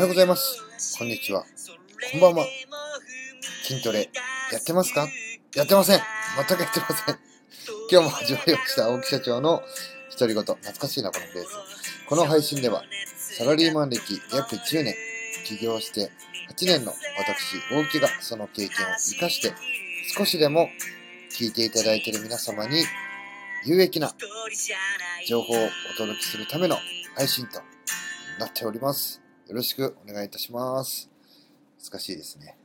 はようございます。こんにちは。こんばんは。筋トレやってますか？やってません。全くやってません。今日も始まりました。青木社長の独り言。懐かしいな、このフレーズ。この配信では、サラリーマン歴約10年、起業して8年の私、大木がその経験を活かして、少しでも聞いていただいている皆様に有益な情報をお届けするための配信となっております。よろしくお願いいたします。難しいですね。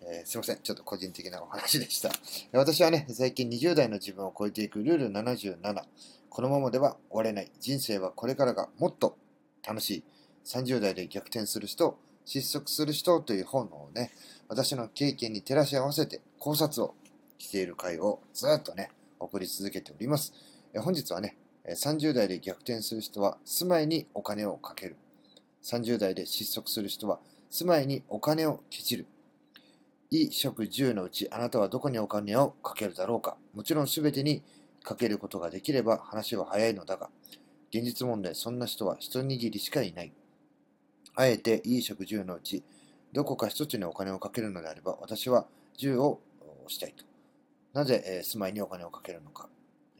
えーすいません。ちょっと個人的なお話でした。私はね、最近20代の自分を超えていくルール77。このままでは終われない。人生はこれからがもっと楽しい。30代で逆転する人、失速する人という本をね、私の経験に照らし合わせて考察をしている回をずっとね、送り続けております。え本日はね、30代で逆転する人は住まいにお金をかける。30代で失速する人は住まいにお金をケチる。衣食住のうちあなたはどこにお金をかけるだろうかもちろん全てにかけることができれば話は早いのだが、現実問題そんな人は一握りしかいない。あえて衣食住のうちどこか一つにお金をかけるのであれば私は10をしたいと。なぜ、えー住まいにお金をかけるのか。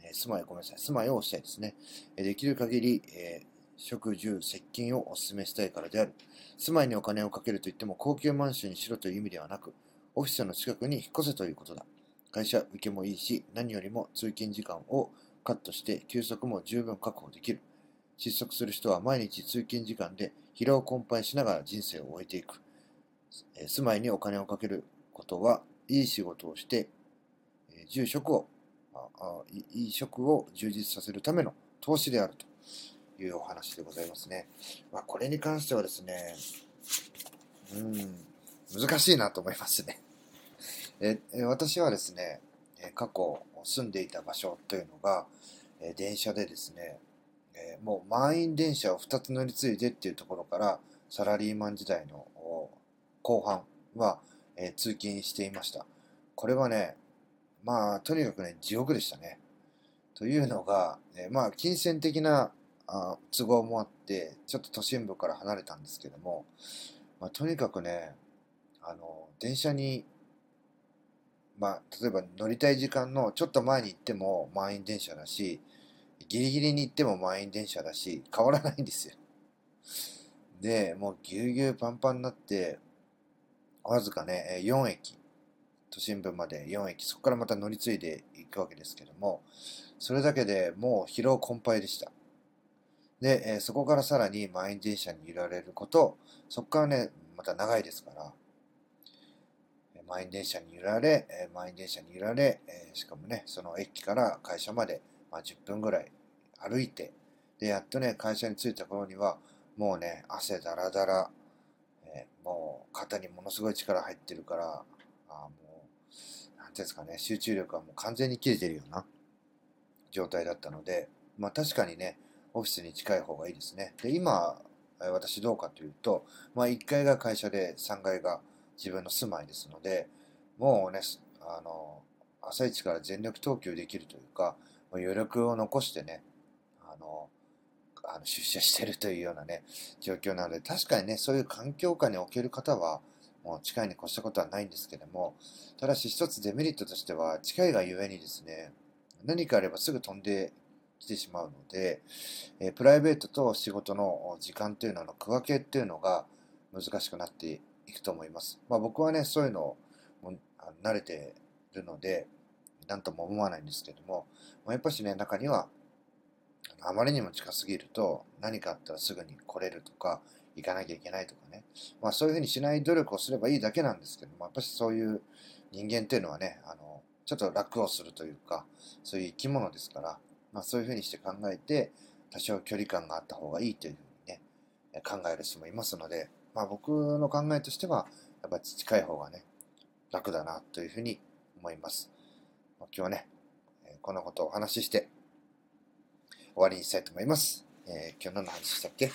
えー住まい、ごめんなさい。住まいを押したいですね。えーできる限り、えー食住、接近をお勧めしたいからである。住まいにお金をかけるといっても高級マンションにしろという意味ではなく、オフィスの近くに引っ越せということだ。会社受けもいいし、何よりも通勤時間をカットして休息も十分確保できる。失速する人は毎日通勤時間で疲労困憊しながら人生を終えていく。住まいにお金をかけることは、いい仕事をして、住職をいい職を充実させるための投資であるというお話でございますね。まあ、これに関してはですね、うん、難しいなと思いますね。え私はですね、過去住んでいた場所というのが、電車でですね、もう満員電車を2つ乗り継いでっていうところから、サラリーマン時代の後半は、え通勤していました。これはね、まあ、とにかくね、地獄でしたね。というのが、えまあ、金銭的なあ都合もあって、ちょっと都心部から離れたんですけども、まあ、とにかくね、あの、電車に、まあ、例えば乗りたい時間のちょっと前に行っても満員電車だし、ギリギリに行っても満員電車だし、変わらないんですよ。で、もうぎゅうぎゅうパンパンになって、わずかね、4駅、都心部まで4駅、そこからまた乗り継いでいくわけですけども、それだけでもう疲労困憊でした。で、えーそこからさらに満員電車に揺られること、そこからね、また長いですから、満員電車に揺られ、えー満員電車に揺られ、えーしかもね、その駅から会社まで、まあ、10分ぐらい歩いて、で、やっとね、会社に着いた頃には、もうね、汗だらだら、えーもう肩にものすごい力入ってるから、あもう、なんていうんですかね、集中力はもう完全に切れてるような状態だったので、まあ確かにね、オフィスに近い方がいいですね。で、今、私どうかというと、まあ1階が会社で3階が自分の住まいですので、もうね、あの、朝一から全力投球できるというか、もう余力を残してね、あの、あの出社してるというようなね、状況なので、確かにね、そういう環境下における方は、もう近いに越したことはないんですけども、ただし一つデメリットとしては、近いがゆえにですね、何かあればすぐ飛んできてしまうので、えプライベートと仕事の時間というのの区分けっていうのが難しくなっていくと思います。まあ僕はね、そういうのをも慣れてるので、なんとも思わないんですけども、まあやっぱしね、中には、あまりにも近すぎると何かあったらすぐに来れるとか、行かなきゃいけないとかね。まあそういうふうにしない努力をすればいいだけなんですけども、やっぱしそういう人間っていうのはね、あの、ちょっと楽をするというか、そういう生き物ですから、まあそういうふうにして考えて、多少距離感があった方がいいというふうにね、考える人もいますので、まあ僕の考えとしては、やっぱ近い方がね、楽だなというふうに思います。今日はね、こんなことをお話しして、終わりにしたいと思います。えー今日何の話したっけ？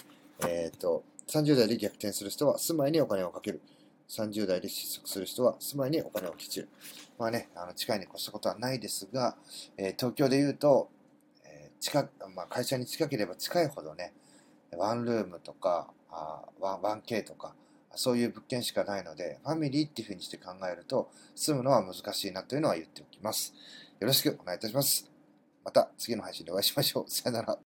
えっ、と、30代で逆転する人は住まいにお金をかける。30代で失速する人は住まいにお金をケチる。まあね、あの近いに越したことはないですが、えー東京で言うと、近まあ、会社に近ければ近いほどね、ワンルームとか、あ 1K とか、そういう物件しかないので、ファミリーっていうふうにして考えると、住むのは難しいなというのは言っておきます。よろしくお願いいたします。また次の配信でお会いしましょう。さよなら。